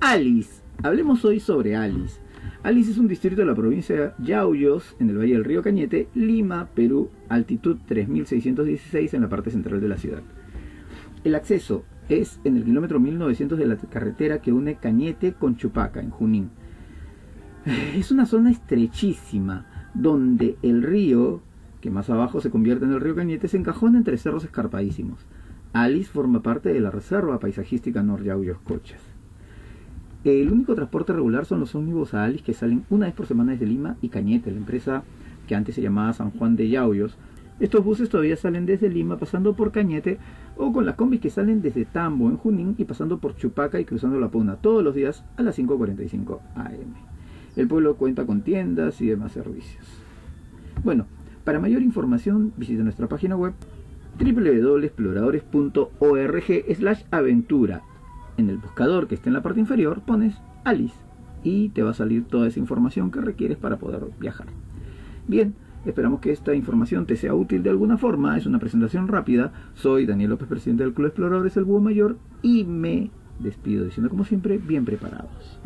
Alice. Hablemos hoy sobre Alice. Alice es un distrito de la provincia de Yauyos, en el valle del río Cañete, Lima, Perú, altitud 3616 en la parte central de la ciudad. El acceso es en el kilómetro 1900 de la carretera que une Cañete con Chupaca, en Junín. Es una zona estrechísima, donde el río, que más abajo se convierte en el río Cañete, se encajona entre cerros escarpadísimos. Alice forma parte de la Reserva Paisajística Yauyos Cochas. El único transporte regular son los ómnibus a Alice que salen una vez por semana desde Lima y Cañete, la empresa que antes se llamaba San Juan de Yauyos. Estos buses todavía salen desde Lima pasando por Cañete o con las combis que salen desde Tambo en Junín y pasando por Chupaca y cruzando la Puna todos los días a las 5.45 am. El pueblo cuenta con tiendas y demás servicios. Bueno, para mayor información visita nuestra página web www.exploradores.org slash aventura. En el buscador que está en la parte inferior pones Alice y te va a salir toda esa información que requieres para poder viajar. Bien, esperamos que esta información te sea útil de alguna forma. Es una presentación rápida. Soy Daniel López, presidente del Club Exploradores El Búho Mayor y me despido diciendo como siempre, bien preparados.